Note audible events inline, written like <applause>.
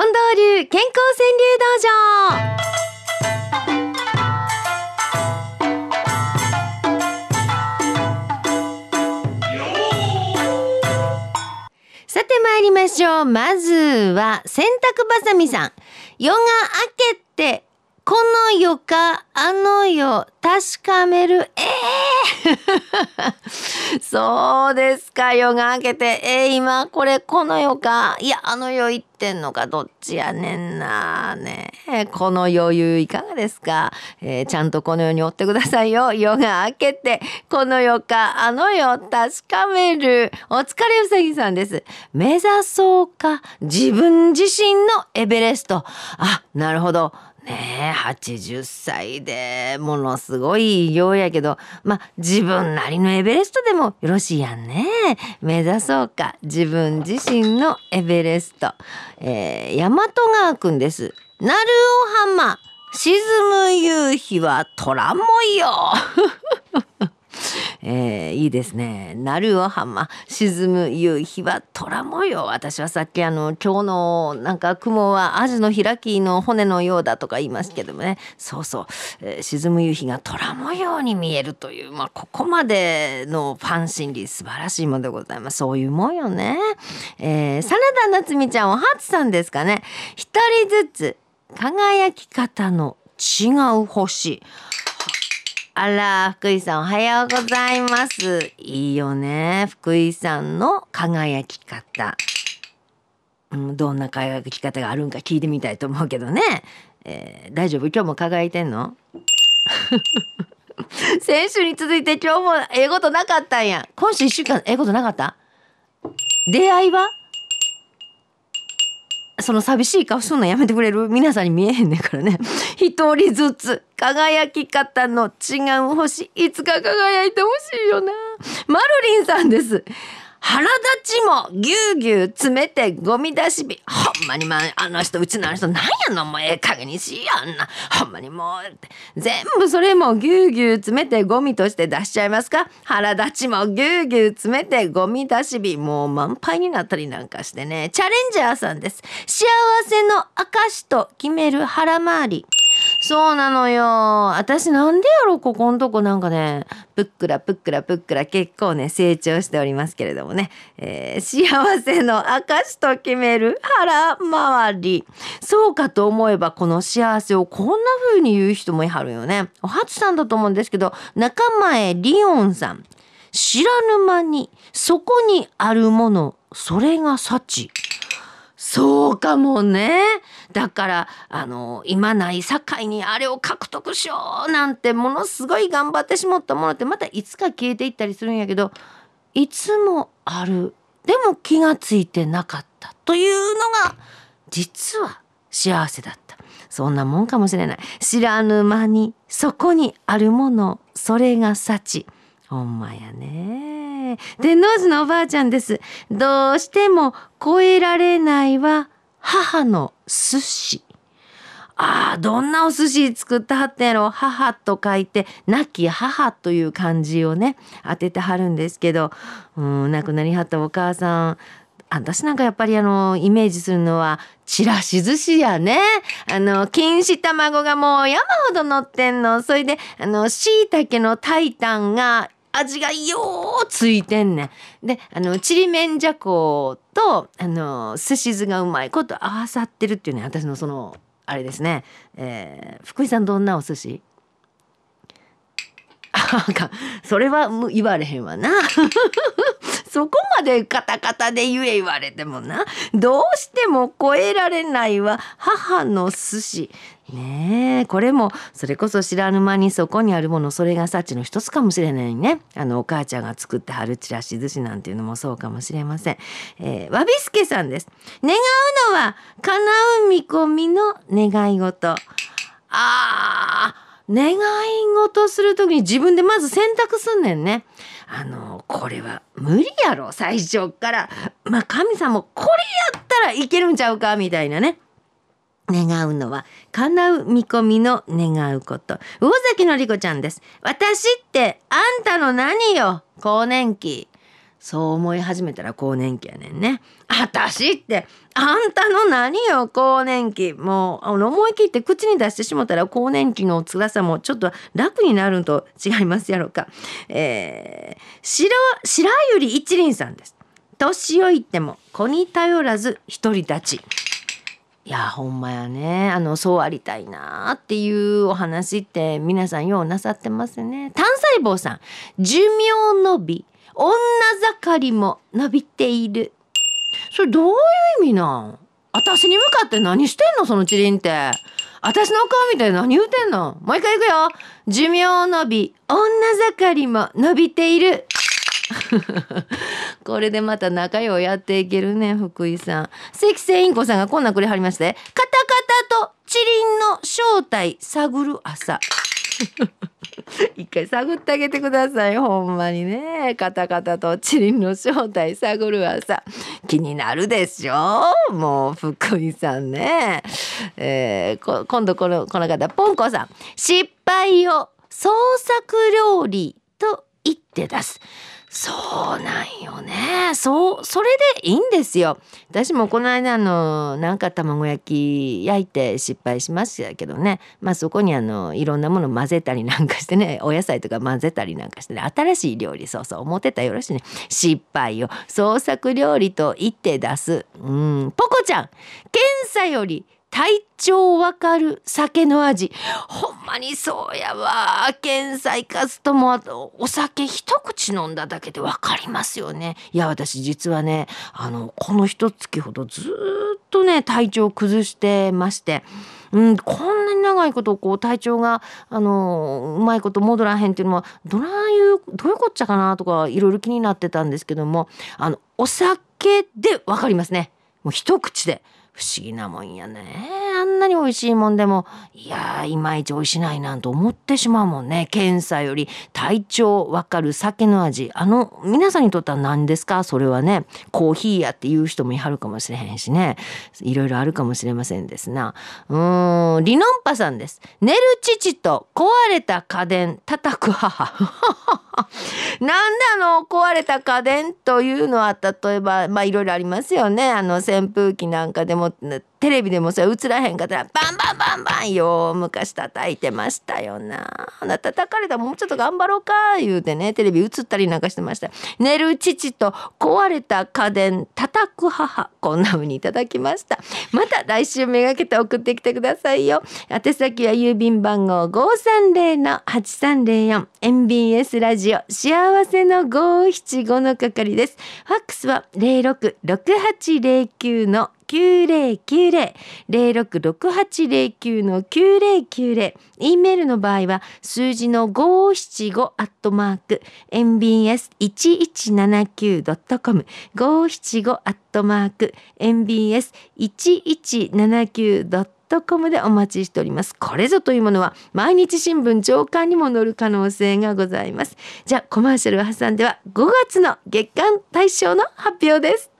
近藤流健康川柳道場。さて参りましょう。まずは洗濯ばさみさん。夜が明けてこの夜かあの世確かめる。ええー、<laughs> そうですか。夜が明けて。えー、今これこの世か。いやあの世行ってんのか。どっちやねんなね。えこの余裕いかがですか、えー、ちゃんとこの世におってくださいよ。夜が明けて。この世か。あの世確かめる。お疲れうさぎさんです。目指そうか。自分自身のエベレスト。あなるほど。ねえ80歳でものすごい偉業やけどまあ自分なりのエベレストでもよろしいやんね。目指そうか。自分自身のエベレスト、えー、大和川くんです。鳴尾浜沈む夕日は虎もよえー、いいですね。鳴尾浜沈む夕日は虎模様。私はさっきあの今日のなんか雲はアジの開きの骨のようだとか言いますけどもね。そうそう、えー、沈む夕日が虎模様に見えるというまあここまでのファン心理素晴らしいものでございます。そういうもんよね。えー、真田夏美ちゃんお初さんですかね。一人ずつ輝き方の違う星。あら、福井さんおはようございます。いいよね。福井さんの輝き方。どんな輝き方があるんか聞いてみたいと思うけどね。えー、大丈夫？今日も輝いてんの？<laughs> 先週に続いて今日もええことなかったんや。今週一週間ええことなかった？出会いは？その寂しい顔すんのやめてくれる皆さんに見えへんねんからね。<laughs> 一人ずつ輝き方の違う星、いつか輝いてほしいよな。マルリンさんです。腹立ちもぎゅうぎゅう詰めてゴミ出し日。ほんまにまあ、あの人、うちのあの人、なんやのもうええ加減にしやんな。ほんまにもう、全部それもぎゅうぎゅう詰めてゴミとして出しちゃいますか？腹立ちもぎゅうぎゅう詰めてゴミ出し日。もう満杯になったりなんかしてね。チャレンジャーさんです。幸せの証と決める腹回り。そうなのよ。私なんでやろここんとこなんかね、ぷっくらぷっくらぷっくら結構ね、成長しておりますけれどもね。えー、幸せの証と決める腹回り。そうかと思えば、この幸せをこんな風に言う人もいはるよね。お初さんだと思うんですけど、仲間へリオンさん。知らぬ間に、そこにあるもの、それが幸。そうかもね。だからあの今ない境にあれを獲得しようなんてものすごい頑張ってしまったものってまたいつか消えていったりするんやけどいつもある。でも気がついてなかったというのが実は幸せだった。そんなもんかもしれない。知らぬ間にそこにあるもの。それが幸。ほんまやね。天王寺のおばあちゃんですどうしても超えられないは母の寿司。ああ、どんなお寿司作ってはったんやろ母と書いて、亡き母という漢字をね、当ててはるんですけど、うん、亡くなりはったお母さん、私なんかやっぱりあの、イメージするのは、ちらし寿司やね。あの、錦糸卵がもう山ほど乗ってんの。それで、あの、椎茸のタイタンが味がようついてんねん。で、あの、ちりめんじゃことあのすし酢がうまいこと合わさってるっていうね私のそのあれですね、えー、福井さんどんなお寿司？<laughs> あかそれは言われへんわな。そこまでカタカタで言え言われてもな。どうしても超えられないわ。母の寿司。ねえこれもそれこそ知らぬ間にそこにあるもの。それが幸の一つかもしれないね。あのお母ちゃんが作ってはるちらし寿司なんていうのもそうかもしれません、えー、わびすけさんです。願うのは叶う見込みの願い事。あー願い事する時に自分でまず選択すんねんねあのこれは無理やろ最初からまあ神様これやったらいけるんちゃうかみたいなね願うのは叶う見込みの願うこと。魚崎のりこちゃんです。私ってあんたの何よ更年期。そう思い始めたら更年期やねんね。私ってあんたの何よ更年期もうあの思い切って口に出してしもたら更年期の辛さもちょっと楽になるんと違いますやろか。えー、白白百合一輪さんです。年老いても子に頼らず独り立ち。いやほんまやねあのそうありたいなっていうお話って皆さんようなさってますね。単細胞さん寿命伸び女盛りも伸びている。それどういう意味なん？私に向かって何してんの？そのチリンって。私の顔見て何言うてんの？もう一回行くよ。寿命伸び、女盛りも伸びている。<laughs> これでまた仲良うやっていけるね福井さん関星インコさんがこんなくれはりましてカタカタとチリンの正体探る朝 <laughs> 一回探ってあげてください。ほんまにね。カタカタとチリンの正体探るはさ気になるでしょ？もう福井さんね、えー、今度このこの方ポンコさん。失敗を創作料理と言って出す。そうなんよね。そうそれでいいんですよ。私もこの間のなんか卵焼き焼いて失敗しましたけどね。まあそこにあのいろんなもの混ぜたりなんかしてね <laughs> お野菜とか混ぜたりなんかしてね新しい料理そうそう思ってたよろしいね。失敗を。創作料理と言って出す。うん。ポコちゃん検査より体調わかる酒の味。ほんまにそうやわ。検査かすともお酒一口飲んだだけでわかりますよね。いや私実はねあのこの一月ほどずっとね体調崩してまして。うん、こんなに長いことこう体調があのうまいこと戻らへんっていうのはどないうどういうこっちゃかなとかいろいろ気になってたんですけどもあのお酒でわかりますね。もう一口で。不思議なもんやね。あんなに美味しいもんでもいやいまいち美味しないなんと思ってしまうもんね。検査より体調わかる酒の味。あの皆さんにとっては何ですか？それはねコーヒーやっていう人もいはるかもしれへんしね。いろいろあるかもしれませんですな。うんリノンパさんです。寝る父と壊れた家電叩く母。<laughs> なんであの壊れた家電というのは例えばまあいろいろありますよねあの扇風機なんかでもテレビでもさ映らへんかったらバンバンバンバンよ昔叩いてましたよな。ほな叩かれたらもうちょっと頑張ろうか言うてねテレビ映ったりなんかしてました。寝る父と壊れた家電叩く母こんな風にいただきました。また来週めがけて送ってきてくださいよ。宛先は郵便番号530 8304 MBS ラジオ幸せの575の係です。ファックスは066809の9090 066809の9090 E メールの場合は数字の575アットマーク。mbs1179.com 575アットマーク。mbs1179.com トコムでお待ちしております。これぞというものは毎日新聞上刊にも載る可能性がございます。じゃあコマーシャルを挟んでは5月の月間大賞の発表です。